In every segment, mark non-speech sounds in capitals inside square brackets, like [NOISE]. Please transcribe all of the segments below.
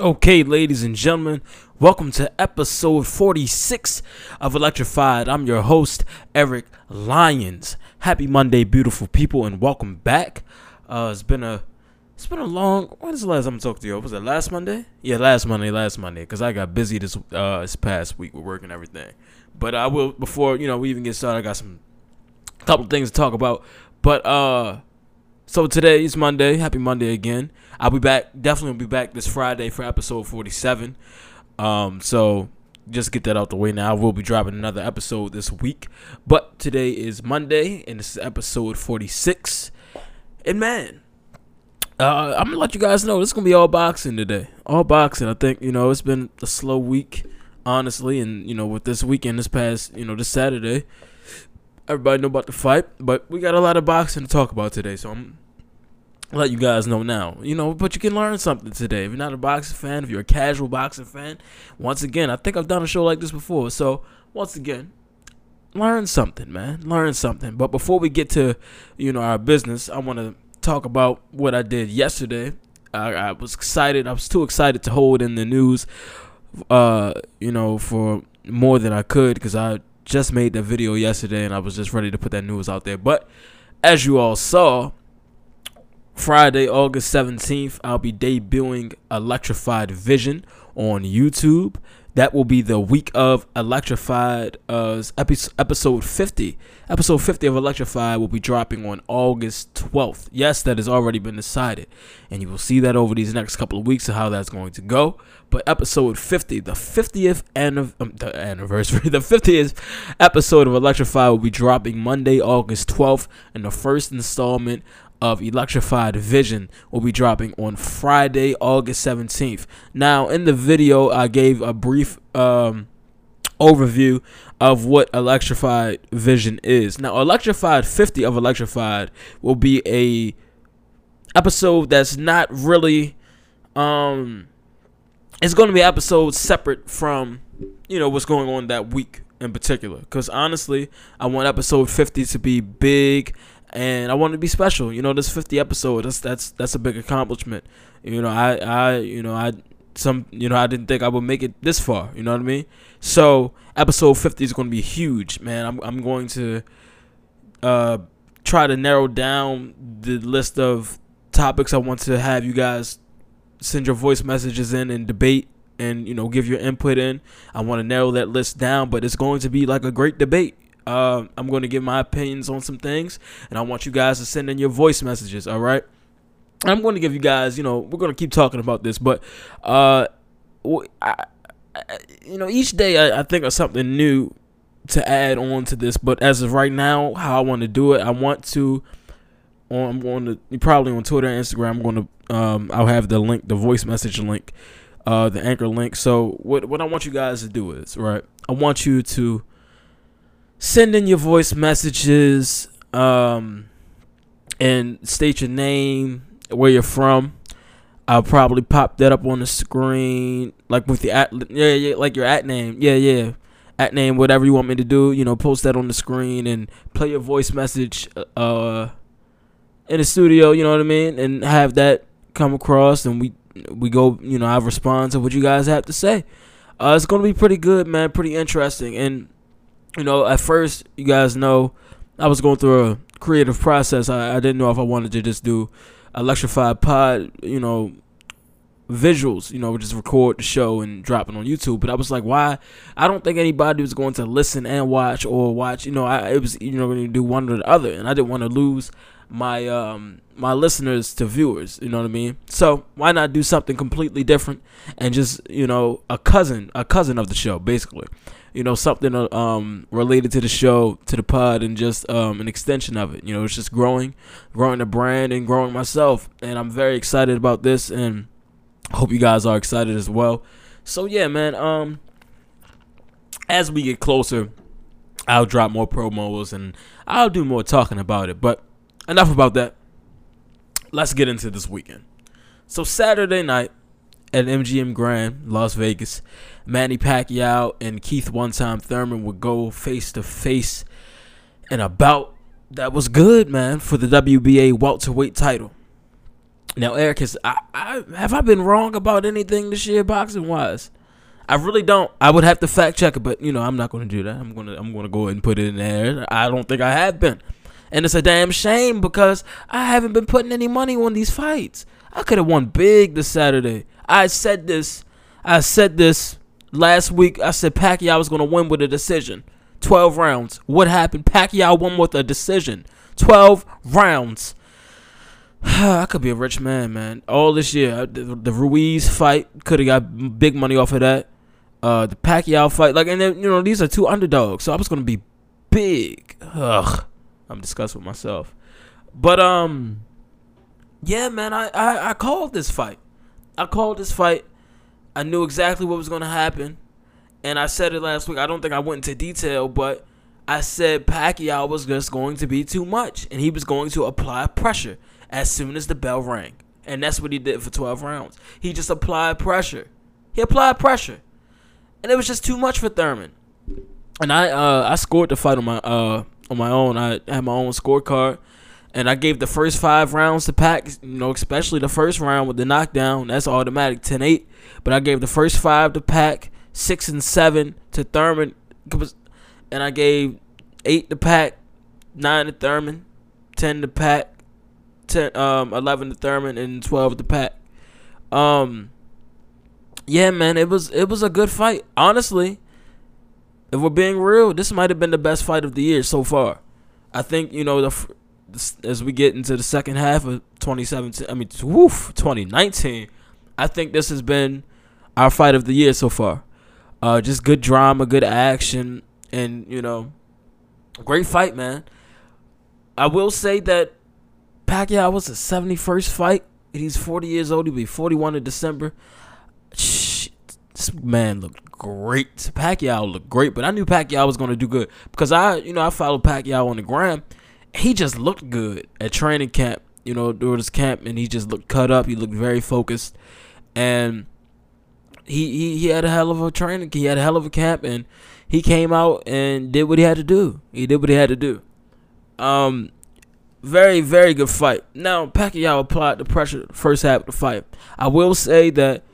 Okay, ladies and gentlemen, welcome to episode 46 of Electrified. I'm your host, Eric Lyons. Happy Monday, beautiful people, and welcome back. Uh, it's been a it's been a long. When is the last time I talked to you? Was it last Monday? Yeah, last Monday, last Monday, because I got busy this uh this past week with work and everything. But I will before you know we even get started. I got some couple things to talk about. But uh, so today is Monday. Happy Monday again. I'll be back. Definitely will be back this Friday for episode 47. Um, so just get that out the way now. I will be dropping another episode this week. But today is Monday, and this is episode 46. And man, uh, I'm gonna let you guys know this is gonna be all boxing today. All boxing. I think you know it's been a slow week, honestly, and you know with this weekend, this past you know this Saturday, everybody know about the fight, but we got a lot of boxing to talk about today. So I'm let you guys know now. You know, but you can learn something today. If you're not a boxing fan, if you're a casual boxing fan, once again, I think I've done a show like this before. So, once again, learn something, man. Learn something. But before we get to, you know, our business, I want to talk about what I did yesterday. I, I was excited. I was too excited to hold in the news, uh, you know, for more than I could because I just made the video yesterday and I was just ready to put that news out there. But as you all saw, Friday, August 17th, I'll be debuting Electrified Vision on YouTube. That will be the week of Electrified uh, episode 50. Episode 50 of Electrified will be dropping on August 12th. Yes, that has already been decided. And you will see that over these next couple of weeks of how that's going to go. But episode 50, the 50th anniv- um, the anniversary, [LAUGHS] the 50th episode of Electrified will be dropping Monday, August 12th, and the first installment of Electrified Vision will be dropping on Friday, August 17th. Now, in the video, I gave a brief um, overview of what Electrified Vision is. Now, Electrified 50 of Electrified will be a episode that's not really um it's going to be episodes separate from you know what's going on that week in particular because honestly i want episode 50 to be big and I want to be special. You know, this 50 episode, that's that's that's a big accomplishment. You know, I I you know I some you know I didn't think I would make it this far. You know what I mean? So episode 50 is going to be huge, man. I'm I'm going to uh try to narrow down the list of topics I want to have you guys send your voice messages in and debate and you know give your input in. I want to narrow that list down, but it's going to be like a great debate. Uh, I'm going to give my opinions on some things, and I want you guys to send in your voice messages. All right. I'm going to give you guys, you know, we're going to keep talking about this, but, uh, I, I, you know, each day I, I think of something new to add on to this. But as of right now, how I want to do it, I want to. I'm going to probably on Twitter and Instagram. I'm going to. Um, I'll have the link, the voice message link, uh, the anchor link. So what what I want you guys to do is right. I want you to send in your voice messages um, and state your name, where you're from. I'll probably pop that up on the screen, like with the at, yeah, yeah, like your at name, yeah, yeah, at name, whatever you want me to do. You know, post that on the screen and play your voice message, uh, in the studio. You know what I mean, and have that come across, and we we go. You know, I respond to what you guys have to say. Uh, it's gonna be pretty good, man. Pretty interesting, and you know, at first, you guys know, I was going through a creative process. I, I didn't know if I wanted to just do electrified pod, you know, visuals, you know, just record the show and drop it on YouTube. But I was like, why? I don't think anybody was going to listen and watch or watch. You know, I it was you know going to do one or the other, and I didn't want to lose my um my listeners to viewers. You know what I mean? So why not do something completely different and just you know a cousin a cousin of the show basically you know something uh, um related to the show to the pod and just um an extension of it. You know it's just growing growing the brand and growing myself. And i'm very excited about this and hope you guys are excited as well. So yeah man um as we get closer i'll drop more promos and i'll do more talking about it. But enough about that. Let's get into this weekend. So saturday night at MGM Grand, Las Vegas, Manny Pacquiao and Keith One Time Thurman would go face to face in a bout that was good, man, for the WBA welterweight title. Now, Eric, has I, I have I been wrong about anything this year, boxing wise? I really don't. I would have to fact check it, but you know, I'm not going to do that. I'm gonna I'm gonna go ahead and put it in there. I don't think I have been, and it's a damn shame because I haven't been putting any money on these fights. I could have won big this Saturday. I said this. I said this last week. I said Pacquiao was going to win with a decision. 12 rounds. What happened? Pacquiao won with a decision. 12 rounds. [SIGHS] I could be a rich man, man. All this year, the, the Ruiz fight could have got big money off of that. Uh, the Pacquiao fight, like, and then you know these are two underdogs, so I was gonna be big. Ugh, I'm disgusted with myself. But um, yeah, man, I, I I called this fight. I called this fight. I knew exactly what was gonna happen, and I said it last week. I don't think I went into detail, but I said Pacquiao was just going to be too much, and he was going to apply pressure as soon as the bell rang. And that's what he did for 12 rounds. He just applied pressure. He applied pressure. And it was just too much for Thurman. And I uh, I scored the fight on my uh, on my own. I had my own scorecard. And I gave the first five rounds to Pac, you know, especially the first round with the knockdown. That's automatic 10 8. But I gave the first five to Pac, six and seven to Thurman. And I gave eight to Pac, nine to Thurman, 10 to Pac, 10, um, 11 to Thurman, and 12 to Pac. Um, yeah, man, it was it was a good fight. Honestly, if we're being real, this might have been the best fight of the year so far. I think you know the as we get into the second half of 2017, I mean, woof, 2019, I think this has been our fight of the year so far. Uh, just good drama, good action, and you know, great fight, man. I will say that Pacquiao was a 71st fight. He's 40 years old. He'll be 41 in December. Shit, this man looked great. Pacquiao looked great, but I knew Pacquiao was going to do good because I, you know, I followed Pacquiao on the gram. He just looked good at training camp, you know, during his camp, and he just looked cut up. He looked very focused, and he he, he had a hell of a training. He had a hell of a camp, and he came out and did what he had to do. He did what he had to do. Um, very, very good fight. Now, Pacquiao applied the pressure first half of the fight. I will say that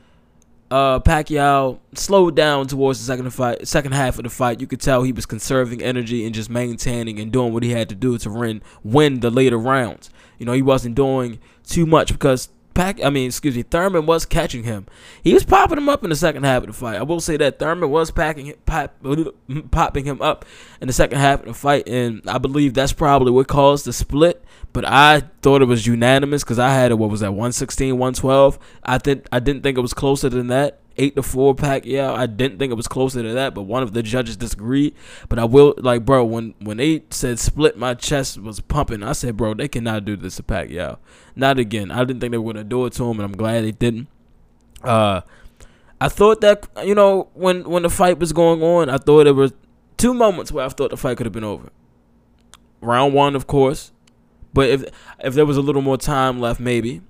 uh, Pacquiao slowed down towards the second fight, second half of the fight. You could tell he was conserving energy and just maintaining and doing what he had to do to win win the later rounds. You know, he wasn't doing too much because Pac, I mean, excuse me, Thurman was catching him. He was popping him up in the second half of the fight. I will say that Thurman was packing, pop, [LAUGHS] popping him up in the second half of the fight, and I believe that's probably what caused the split. But I thought it was unanimous because I had it. What was that? 116, 112. I think I didn't think it was closer than that eight to four Pacquiao. I didn't think it was closer to that, but one of the judges disagreed. But I will like, bro, when when they said split, my chest was pumping. I said, bro, they cannot do this to Pacquiao. Not again. I didn't think they were gonna do it to him, and I'm glad they didn't. Uh, I thought that you know when when the fight was going on, I thought there were two moments where I thought the fight could have been over. Round one, of course, but if if there was a little more time left, maybe.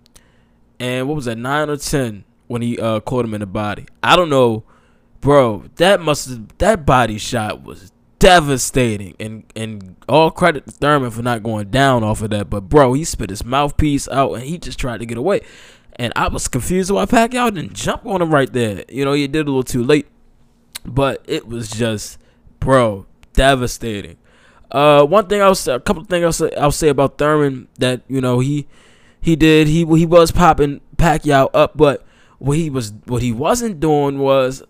And what was that, nine or ten? When he uh, caught him in the body. I don't know, bro. That must that body shot was devastating, and and all credit to Thurman for not going down off of that. But bro, he spit his mouthpiece out, and he just tried to get away. And I was confused why Pacquiao didn't jump on him right there. You know, he did a little too late, but it was just, bro, devastating. Uh, one thing I'll say, a couple of things I'll say, I'll say about Thurman that you know he he did he he was popping Pacquiao up, but what he was what he wasn't doing was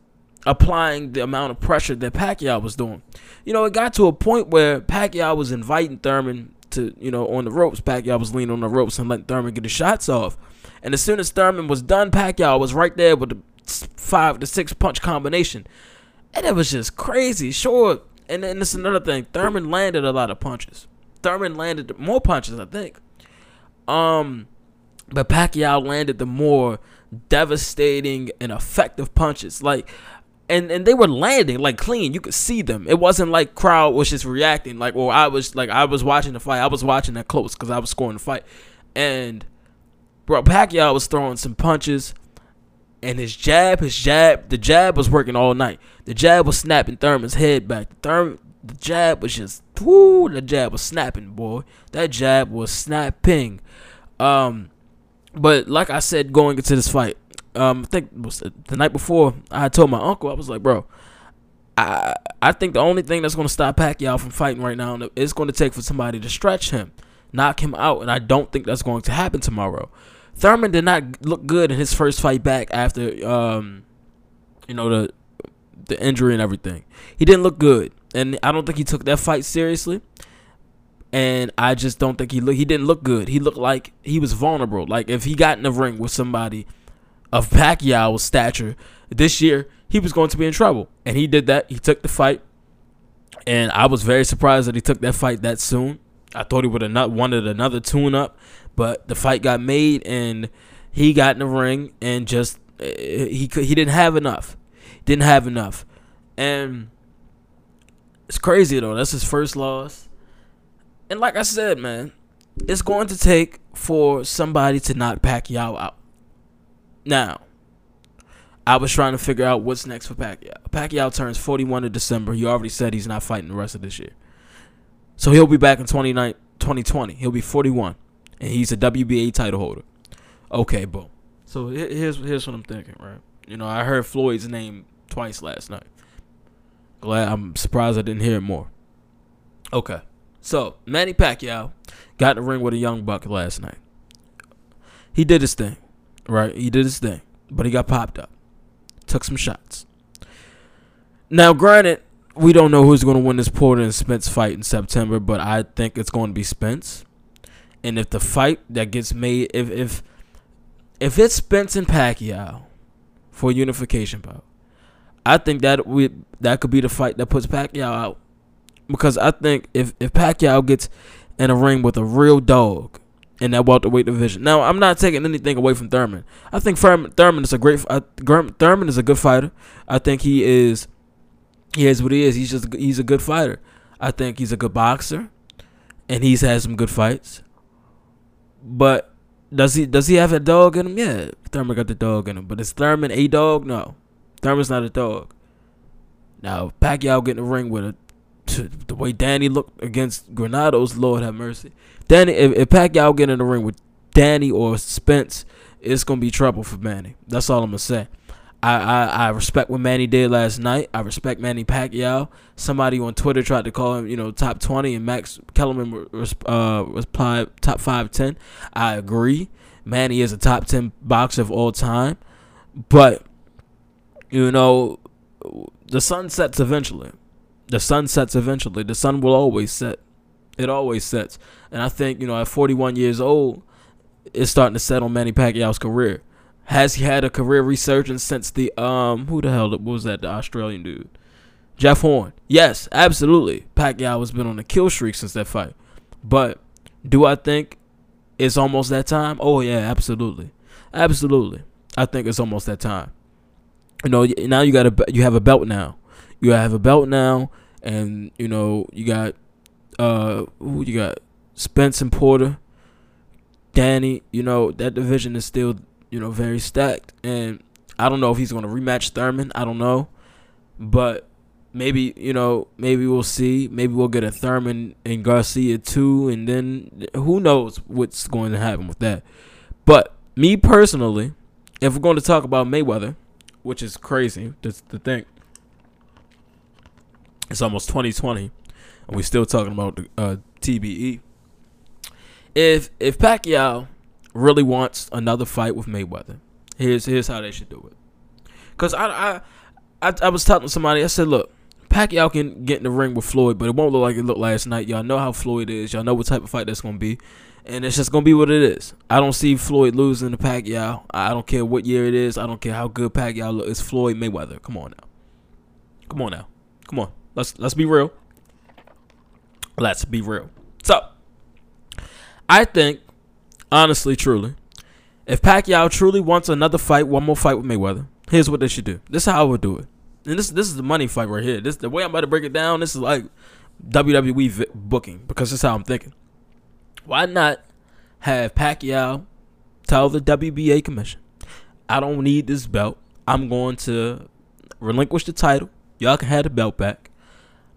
applying the amount of pressure that Pacquiao was doing. You know, it got to a point where Pacquiao was inviting Thurman to, you know, on the ropes. Pacquiao was leaning on the ropes and letting Thurman get the shots off. And as soon as Thurman was done, Pacquiao was right there with the five to six punch combination. And it was just crazy. Sure. And then this is another thing. Thurman landed a lot of punches. Thurman landed more punches, I think. Um, but Pacquiao landed the more devastating and effective punches. Like and and they were landing like clean. You could see them. It wasn't like crowd was just reacting. Like, well, I was like I was watching the fight. I was watching that close because I was scoring the fight. And bro, Pacquiao was throwing some punches, and his jab, his jab, the jab was working all night. The jab was snapping Thurman's head back. The Thurman, the jab was just, whoo, the jab was snapping, boy. That jab was snapping. Um, But like I said, going into this fight, um, I think the night before I told my uncle I was like, bro, I I think the only thing that's going to stop Pacquiao from fighting right now is going to take for somebody to stretch him, knock him out, and I don't think that's going to happen tomorrow. Thurman did not look good in his first fight back after um, you know the the injury and everything. He didn't look good, and I don't think he took that fight seriously. And I just don't think he look. He didn't look good. He looked like he was vulnerable. Like if he got in the ring with somebody of Pacquiao's stature this year, he was going to be in trouble. And he did that. He took the fight. And I was very surprised that he took that fight that soon. I thought he would have not wanted another tune up, but the fight got made and he got in the ring and just eh, he could he didn't have enough. Didn't have enough. And it's crazy though. That's his first loss. And like I said, man, it's going to take for somebody to knock Pacquiao out. Now, I was trying to figure out what's next for Pacquiao. Pacquiao turns 41 in December. He already said he's not fighting the rest of this year. So he'll be back in 2020. He'll be 41. And he's a WBA title holder. Okay, boom. So here's here's what I'm thinking, right? You know, I heard Floyd's name twice last night. Glad I'm surprised I didn't hear it more. Okay. So Manny Pacquiao got in the ring with a young buck last night. He did his thing. Right? He did his thing. But he got popped up took some shots. Now, granted, we don't know who's going to win this Porter and Spence fight in September, but I think it's going to be Spence. And if the fight that gets made, if if if it's Spence and Pacquiao for unification bout, I think that we that could be the fight that puts Pacquiao out. Because I think if if Pacquiao gets in a ring with a real dog, in that welterweight division. Now, I'm not taking anything away from Thurman. I think Thurman, is a great. Thurman is a good fighter. I think he is. He is what he is. He's just he's a good fighter. I think he's a good boxer, and he's had some good fights. But does he does he have a dog in him? Yeah, Thurman got the dog in him. But is Thurman a dog? No, Thurman's not a dog. Now Pacquiao getting a ring with a the way Danny looked against Granados, Lord have mercy. Danny, if, if Pacquiao get in the ring with Danny or Spence, it's gonna be trouble for Manny. That's all I'm gonna say. I, I, I respect what Manny did last night. I respect Manny Pacquiao. Somebody on Twitter tried to call him, you know, top 20, and Max Kellerman uh, replied top 5, 10. I agree. Manny is a top 10 boxer of all time. But, you know, the sun sets eventually. The sun sets eventually. The sun will always set. It always sets. And I think, you know, at 41 years old, it's starting to set on Manny Pacquiao's career. Has he had a career resurgence since the um who the hell was that the Australian dude? Jeff Horn. Yes, absolutely. Pacquiao has been on a kill streak since that fight. But do I think it's almost that time? Oh yeah, absolutely. Absolutely. I think it's almost that time. You know, now you got a you have a belt now. You have a belt now and you know, you got uh who you got Spence and Porter, Danny, you know, that division is still, you know, very stacked. And I don't know if he's going to rematch Thurman. I don't know. But maybe, you know, maybe we'll see. Maybe we'll get a Thurman and Garcia too. And then who knows what's going to happen with that. But me personally, if we're going to talk about Mayweather, which is crazy to, to think, it's almost 2020 and we're still talking about uh, TBE if if Pacquiao really wants another fight with Mayweather, here's here's how they should do it. Cause I I I, I was talking to somebody. I said, look, Pacquiao can get in the ring with Floyd, but it won't look like it looked last night. Y'all know how Floyd is. Y'all know what type of fight that's gonna be, and it's just gonna be what it is. I don't see Floyd losing to Pacquiao. I don't care what year it is. I don't care how good Pacquiao looks. It's Floyd Mayweather. Come on now. Come on now. Come on. Let's let's be real. Let's be real. So I think, honestly, truly, if Pacquiao truly wants another fight, one more fight with Mayweather, here's what they should do. This is how I would do it. And this this is the money fight right here. This the way I'm about to break it down. This is like WWE vi- booking because this is how I'm thinking. Why not have Pacquiao tell the WBA commission, I don't need this belt. I'm going to relinquish the title. Y'all can have the belt back.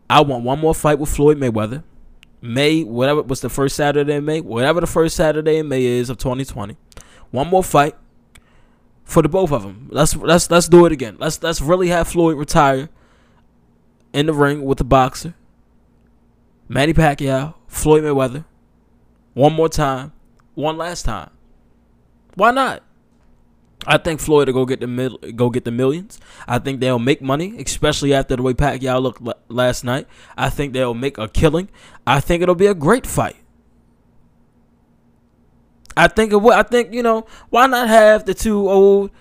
I want one more fight with Floyd Mayweather. May, whatever was the first Saturday in May, whatever the first Saturday in May is of 2020, one more fight for the both of them. Let's let's let's do it again. Let's let's really have Floyd retire in the ring with the boxer. Manny Pacquiao, Floyd Mayweather, one more time, one last time. Why not? I think Floyd will go get the mil- go get the millions. I think they'll make money, especially after the way Pacquiao looked l- last night. I think they'll make a killing. I think it'll be a great fight. I think it will. I think you know why not have the two old.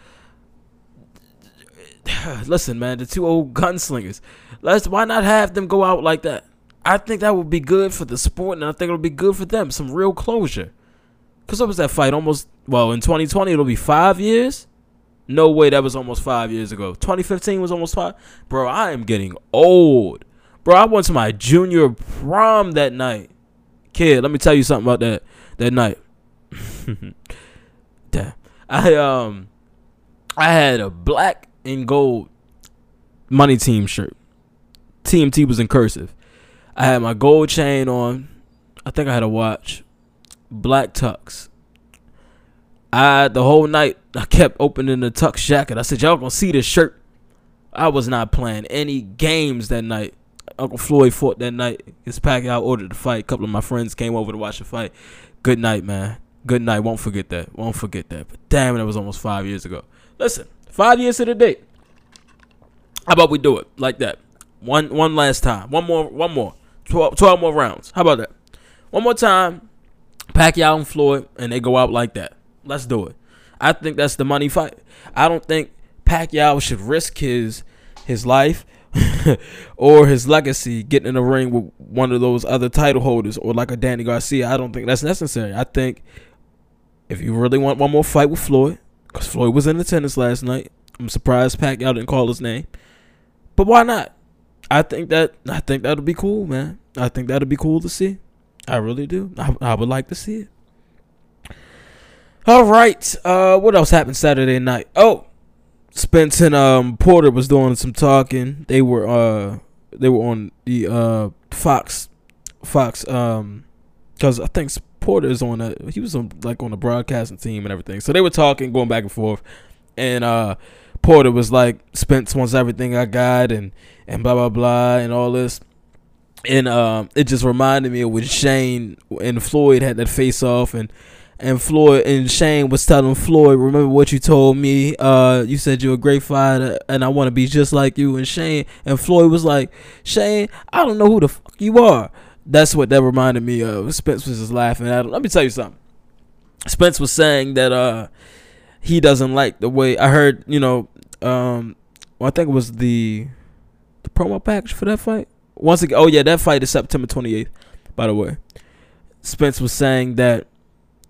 [SIGHS] Listen, man, the two old gunslingers. Let's why not have them go out like that? I think that would be good for the sport, and I think it'll be good for them. Some real closure. Cause what was that fight? Almost well in 2020 it'll be five years. No way, that was almost five years ago. 2015 was almost five. Bro, I am getting old. Bro, I went to my junior prom that night. Kid, let me tell you something about that that night. [LAUGHS] Damn. I um I had a black and gold money team shirt. TMT was in cursive. I had my gold chain on. I think I had a watch black tux. I the whole night I kept opening the tux jacket. I said, Y'all gonna see this shirt. I was not playing any games that night. Uncle Floyd fought that night. His pack. Pacquiao ordered the fight. A couple of my friends came over to watch the fight. Good night, man. Good night. Won't forget that. Won't forget that. But damn, that was almost five years ago. Listen, five years to the date. How about we do it like that? One one last time. One more. One more. 12, 12 more rounds. How about that? One more time. Pacquiao and Floyd, and they go out like that. Let's do it. I think that's the money fight. I don't think Pacquiao should risk his his life [LAUGHS] or his legacy getting in the ring with one of those other title holders or like a Danny Garcia. I don't think that's necessary. I think if you really want one more fight with Floyd, because Floyd was in attendance last night, I'm surprised Pacquiao didn't call his name. But why not? I think that I think that'll be cool, man. I think that'll be cool to see. I really do. I, I would like to see it. All right. Uh, what else happened Saturday night? Oh, Spence and um Porter was doing some talking. They were uh they were on the uh Fox Fox um because I think Porter is on a he was on like on the broadcasting team and everything. So they were talking, going back and forth, and uh Porter was like Spence wants everything I got and and blah blah blah and all this and um, it just reminded me of when Shane and Floyd had that face off, and and Floyd and Shane was telling Floyd, "Remember what you told me? Uh, you said you're a great fighter, and I want to be just like you." And Shane and Floyd was like, "Shane, I don't know who the fuck you are." That's what that reminded me of. Spence was just laughing at him. Let me tell you something. Spence was saying that uh, he doesn't like the way I heard. You know, um, well, I think it was the the promo package for that fight once again, oh yeah, that fight is September 28th. By the way, Spence was saying that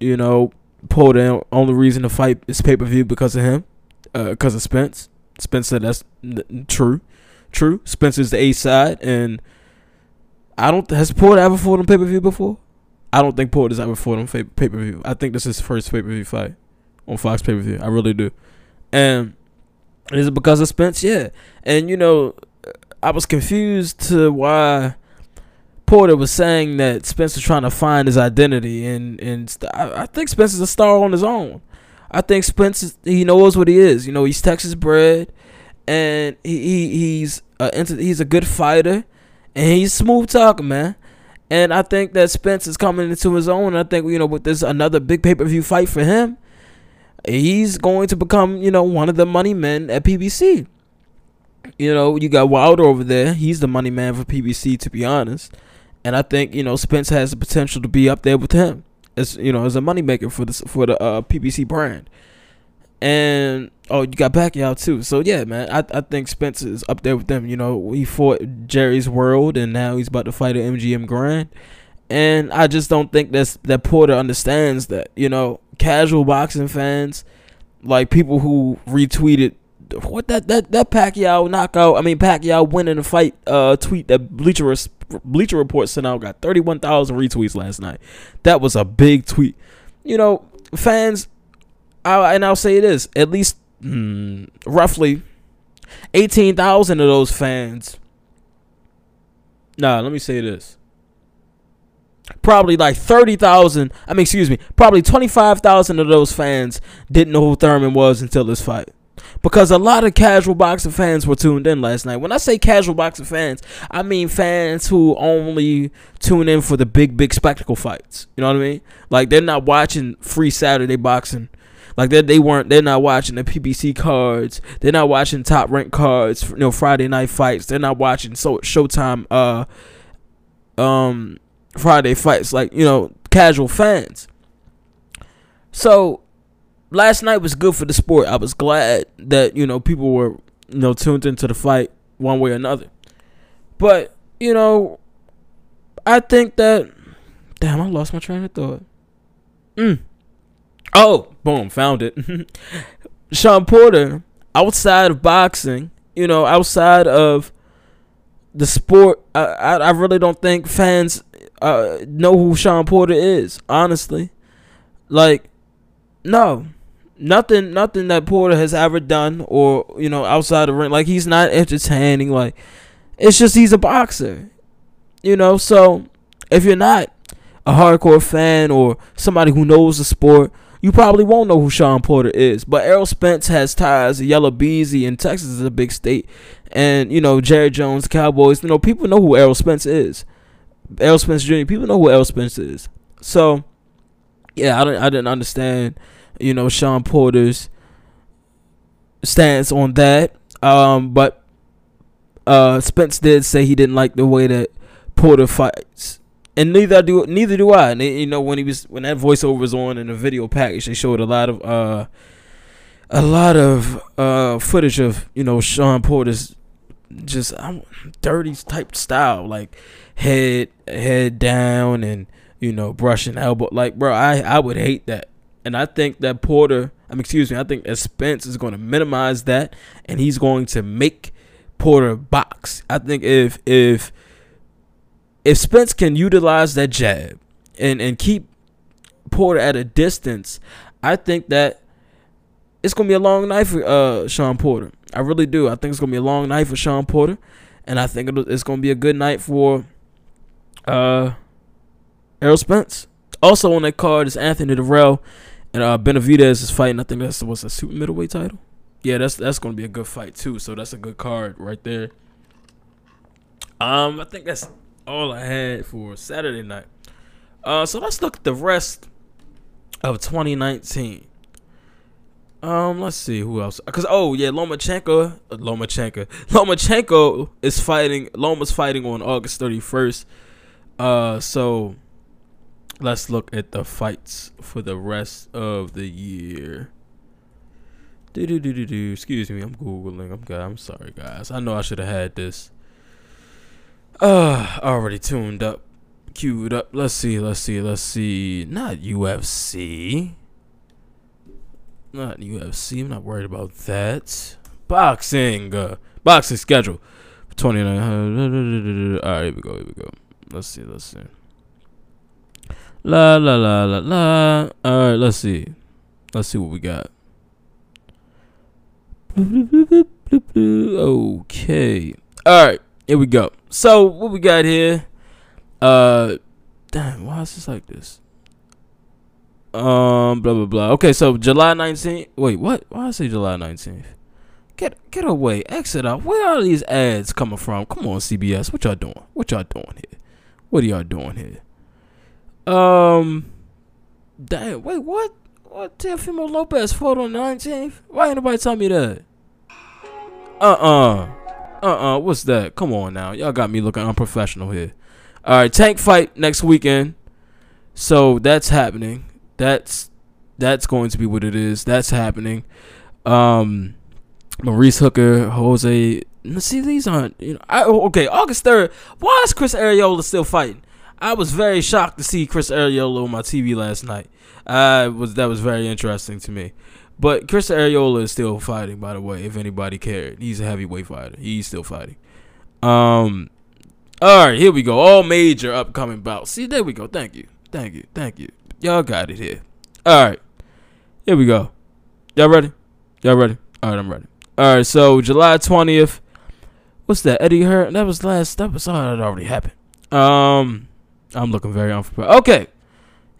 you know Paul the only reason to fight is pay per view because of him, because uh, of Spence. Spence said that's n- true, true. Spence is the A side, and I don't has Porter ever fought on pay per view before. I don't think Porter's ever fought on pay per view. I think this is his first pay per view fight on Fox pay per view. I really do, and is it because of Spence? Yeah, and you know I was confused to why Porter was saying that Spencer's trying to find his identity, and and I, I think Spencer's a star on his own. I think Spencer he knows what he is. You know, he's Texas bred, and he, he he's a he's a good fighter, and he's smooth talking, man. And I think that Spence is coming into his own. I think you know with this another big pay per view fight for him, he's going to become you know one of the money men at PBC. You know, you got Wilder over there. He's the money man for PBC, to be honest. And I think you know Spence has the potential to be up there with him as you know as a moneymaker for the for the uh, PBC brand. And oh, you got Pacquiao too. So yeah, man, I I think Spence is up there with them. You know, he fought Jerry's World, and now he's about to fight an MGM Grand. And I just don't think that's that Porter understands that. You know, casual boxing fans, like people who retweeted what that that that Pacquiao knockout. I mean Pacquiao winning the fight. Uh, tweet that Bleacher Bleacher Report sent out got thirty one thousand retweets last night. That was a big tweet. You know, fans. I, and I'll say this: at least hmm, roughly eighteen thousand of those fans. Nah, let me say this. probably like 30,000, I mean, excuse me, probably 25,000 of those fans didn't know who Thurman was until this fight. Because a lot of casual boxing fans were tuned in last night. When I say casual boxing fans, I mean fans who only tune in for the big, big spectacle fights. You know what I mean? Like they're not watching free Saturday boxing. Like they they weren't they're not watching the PBC cards. They're not watching top rank cards. You know Friday night fights. They're not watching so Showtime uh um Friday fights like, you know, casual fans. So last night was good for the sport. I was glad that, you know, people were, you know, tuned into the fight one way or another. But, you know, I think that damn, I lost my train of thought. Mm. Oh, boom, found it. [LAUGHS] Shawn Porter, outside of boxing, you know, outside of the sport, I, I, I really don't think fans uh, know who Shawn Porter is. Honestly, like, no, nothing, nothing that Porter has ever done, or you know, outside the ring, like he's not entertaining. Like, it's just he's a boxer, you know. So if you're not a hardcore fan or somebody who knows the sport, you probably won't know who Shawn Porter is. But Errol Spence has ties. to Yella Beezy in Texas is a big state, and you know Jerry Jones, Cowboys. You know people know who Errol Spence is. Errol Spence Jr. People know who Errol Spence is. So, yeah, I didn't I didn't understand, you know, Shawn Porter's stance on that. Um, but uh, Spence did say he didn't like the way that Porter fights, and neither do neither do I. And you know, when he was when that voiceover was on in the video package, they showed a lot of uh, a lot of uh footage of you know Shawn Porter's just I'm dirty type style, like head head down and you know brushing elbow. Like, bro, I I would hate that, and I think that Porter, I mean, excuse me, I think Spence is going to minimize that, and he's going to make Porter box. I think if if if Spence can utilize that jab and and keep Porter at a distance, I think that it's gonna be a long night for uh Shawn Porter. I really do. I think it's gonna be a long night for Shawn Porter, and I think it's gonna be a good night for uh Errol Spence. Also on that card is Anthony Dirrell and uh Benavidez is fighting. I think that's what's a super middleweight title. Yeah, that's that's gonna be a good fight too. So that's a good card right there. Um, I think that's all I had for Saturday night. Uh, so let's look at the rest of 2019. Um, let's see who else. Cause oh yeah, Lomachenko, uh, Lomachenko, [LAUGHS] Lomachenko is fighting. Loma's fighting on August 31st. Uh, so let's look at the fights for the rest of the year. Do do do do do. Excuse me, I'm googling. I'm. I'm sorry, guys. I know I should have had this. Uh, already tuned up, queued up. Let's see. Let's see. Let's see. Not UFC. Not UFC. I'm not worried about that. Boxing. Uh, boxing schedule. 29. All right, here we go. Here we go. Let's see. Let's see. La la la la la. All right, let's see. Let's see what we got. Okay. All right, here we go. So what we got here? Uh, damn. Why is this like this? Um, blah blah blah. Okay, so July 19th. Wait, what? Why I say July 19th? Get get away, exit out. Where are these ads coming from? Come on, CBS. What y'all doing? What y'all doing here? What are y'all doing here? Um, damn. Wait, what? What? Teofimo Lopez fought on the 19th? Why ain't nobody tell me that? Uh uh. Uh uh. What's that? Come on now. Y'all got me looking unprofessional here. All right, tank fight next weekend. So that's happening that's that's going to be what it is. That's happening. Um, Maurice Hooker, Jose. See, these aren't. You know, I, okay. August third. Why is Chris Arreola still fighting? I was very shocked to see Chris Arreola on my TV last night. Uh, was that was very interesting to me. But Chris Arreola is still fighting. By the way, if anybody cared, he's a heavyweight fighter. He's still fighting. Um. All right, here we go. All major upcoming bouts. See, there we go. Thank you. Thank you. Thank you. Y'all got it here. All right. Here we go. Y'all ready? Y'all ready? All right, I'm ready. All right, so July 20th. What's that? Eddie Hearn? That was last. That was oh, that already happened. Um, I'm looking very unprepared. Okay.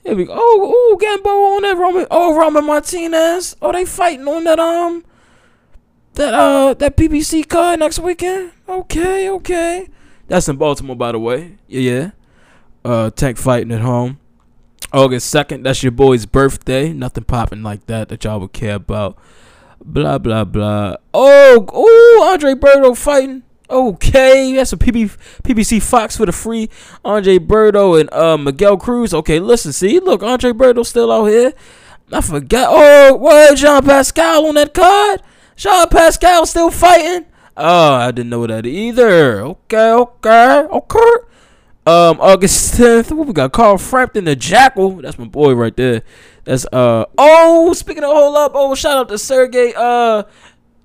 Here we go. Oh, oh, Gamboa on that Roman. Oh, Roman Martinez. Oh, they fighting on that um, that uh, that PBC card next weekend. Okay, okay. That's in Baltimore, by the way. Yeah, yeah. Uh, Tank fighting at home. August second. That's your boy's birthday. Nothing popping like that that y'all would care about. Blah blah blah. Oh, oh, Andre Berto fighting. Okay, that's a PB, PBC Fox for the free. Andre Berto and uh, Miguel Cruz. Okay, listen, see, look, Andre Berto still out here. I forgot. Oh, what? Jean Pascal on that card? Jean Pascal still fighting? Oh, I didn't know that either. Okay, okay, okay. Um, August [LAUGHS] 10th, what we got? Carl Frampton, the Jackal. That's my boy right there. That's uh oh, speaking of hold up, oh shout out to Sergey uh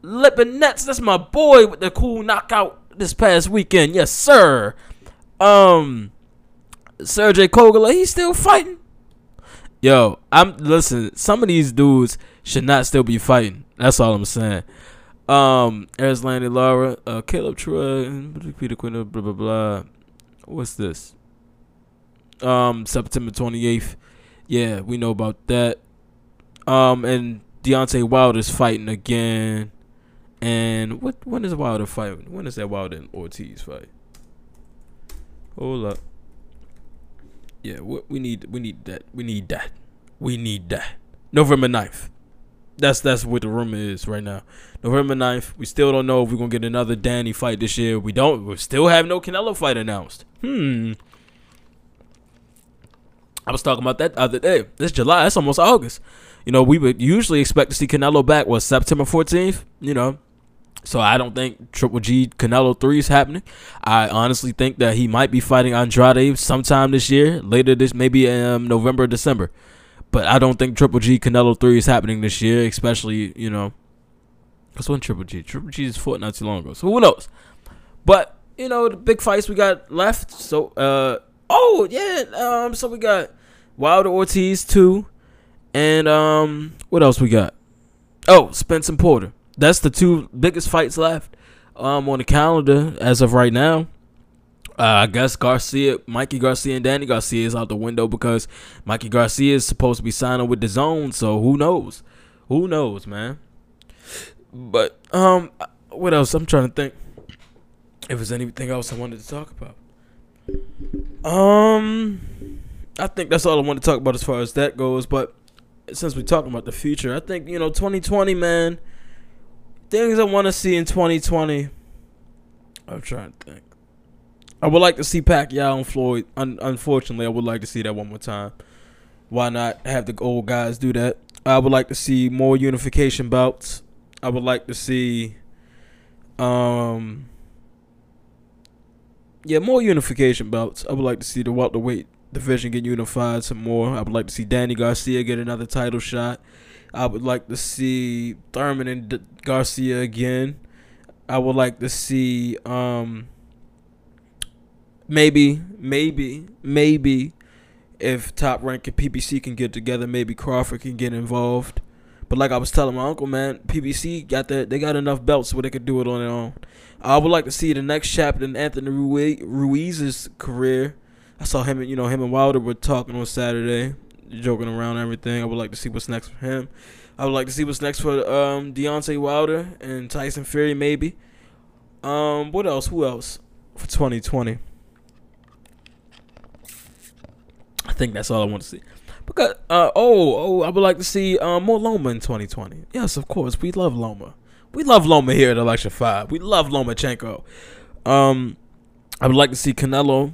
Lipinets. That's my boy with the cool knockout this past weekend. Yes, sir. Um, Sergey Kogler, he's still fighting. Yo, I'm listen. Some of these dudes should not still be fighting. That's all I'm saying. Um, Erislandy Lara, uh, Caleb Troy, Peter Quinn, blah blah blah. What's this? Um, September 28th. Yeah, we know about that. Um, and Deontay Wilder's fighting again. And what when is Wilder fight? When is that Wilder and Ortiz fight? Hold up. Yeah, we, we need we need that. We need that. We need that. November 9th. That's that's what the rumor is right now. November 9th. We still don't know if we're gonna get another Danny fight this year. We don't. We still have no Canelo fight announced. Hmm. I was talking about that the other day. This July. That's almost August. You know, we would usually expect to see Canelo back. Was September 14th? You know, so I don't think Triple G Canelo 3 is happening. I honestly think that he might be fighting Andrade sometime this year, later this maybe um November, December. But I don't think Triple G Canelo 3 is happening this year, especially, you know, because when Triple G? Triple G just fought not too long ago. So who knows? But, you know, the big fights we got left. So, uh, oh, yeah. Um, so we got Wilder Ortiz 2. And, um, what else we got? Oh, Spence and Porter that's the two biggest fights left um, on the calendar as of right now. Uh, I guess Garcia, Mikey Garcia, and Danny Garcia is out the window because Mikey Garcia is supposed to be signing with the Zone. So who knows? Who knows, man? But um, what else? I'm trying to think if there's anything else I wanted to talk about. Um, I think that's all I want to talk about as far as that goes. But since we're talking about the future, I think you know 2020, man things I want to see in 2020. I'm trying to think. I would like to see Pacquiao and Floyd. Un- unfortunately, I would like to see that one more time. Why not have the old guys do that? I would like to see more unification bouts. I would like to see, um, yeah, more unification bouts. I would like to see the welterweight division get unified some more. I would like to see Danny Garcia get another title shot. I would like to see Thurman and D- Garcia again. I would like to see um maybe maybe maybe if Top Rank and PBC can get together, maybe Crawford can get involved. But like I was telling my uncle, man, PBC got that they got enough belts where they could do it on their own. I would like to see the next chapter in Anthony Ruiz's career. I saw him, and you know, him and Wilder were talking on Saturday joking around everything. I would like to see what's next for him. I would like to see what's next for um, Deontay Wilder and Tyson Fury, maybe. Um, what else? Who else for 2020? I think that's all I want to see. Because uh, oh oh, I would like to see uh, more Loma in 2020. Yes, of course, we love Loma. We love Loma here at Electrified. We love Lomachenko. Um, I would like to see Canelo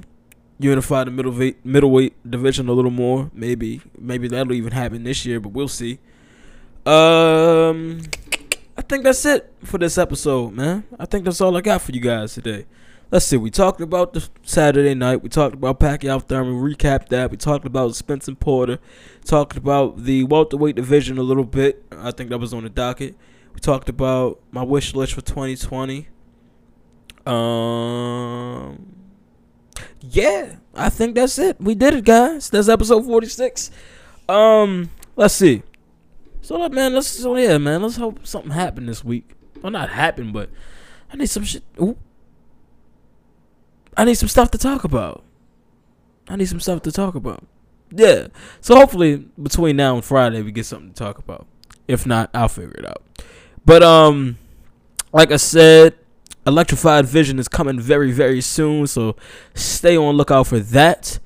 unify the middleweight middleweight division a little more. Maybe maybe that'll even happen this year, but we'll see. Um, I think that's it for this episode, man. I think that's all I got for you guys today. Let's see. We talked about the Saturday night. We talked about Pacquiao Thurman. Recap that. We talked about Spence and Porter. Talked about the welterweight division a little bit. I think that was on the docket. We talked about my wish list for 2020. Um yeah, I think that's it. We did it, guys. That's episode 46. Um, let's see. So, man, let's so yeah, man. Let's hope something happened this week. Well, not happen, but I need some shit. Ooh. I need some stuff to talk about. I need some stuff to talk about. Yeah. So hopefully between now and Friday we get something to talk about. If not, I'll figure it out. But um like I said, Electrified Vision is coming very, very soon, so stay on lookout for that.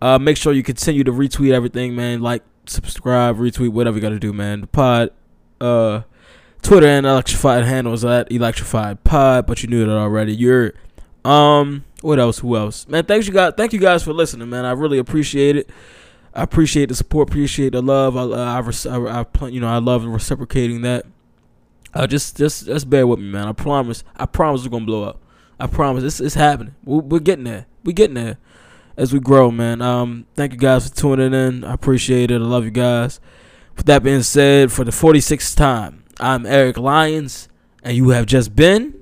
Uh, make sure you continue to retweet everything, man. Like, subscribe, retweet, whatever you gotta do, man. The pod, uh, Twitter and Electrified handles at Electrified Pod, but you knew that already. You're, um, what else? Who else? Man, thanks you guys. Thank you guys for listening, man. I really appreciate it. I appreciate the support, appreciate the love. I, I, I, I, you know, I love reciprocating that. Uh, just, just, just bear with me, man. I promise. I promise we're gonna blow up. I promise. It's, it's happening. We're, we're getting there. We're getting there as we grow, man. Um, thank you guys for tuning in. I appreciate it. I love you guys. With that being said, for the 46th time, I'm Eric Lyons, and you have just been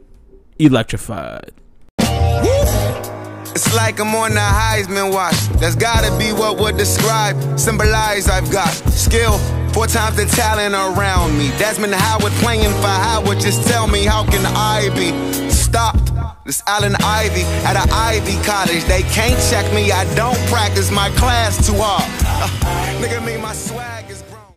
electrified. It's like I'm on the Heisman watch. That's gotta be what would describe, symbolize I've got skill. Four times the talent around me. Desmond Howard playing for Howard. Just tell me, how can I be stopped? This Allen Ivy at an Ivy College. They can't check me. I don't practice my class too hard. Uh, nigga, me, my swag is.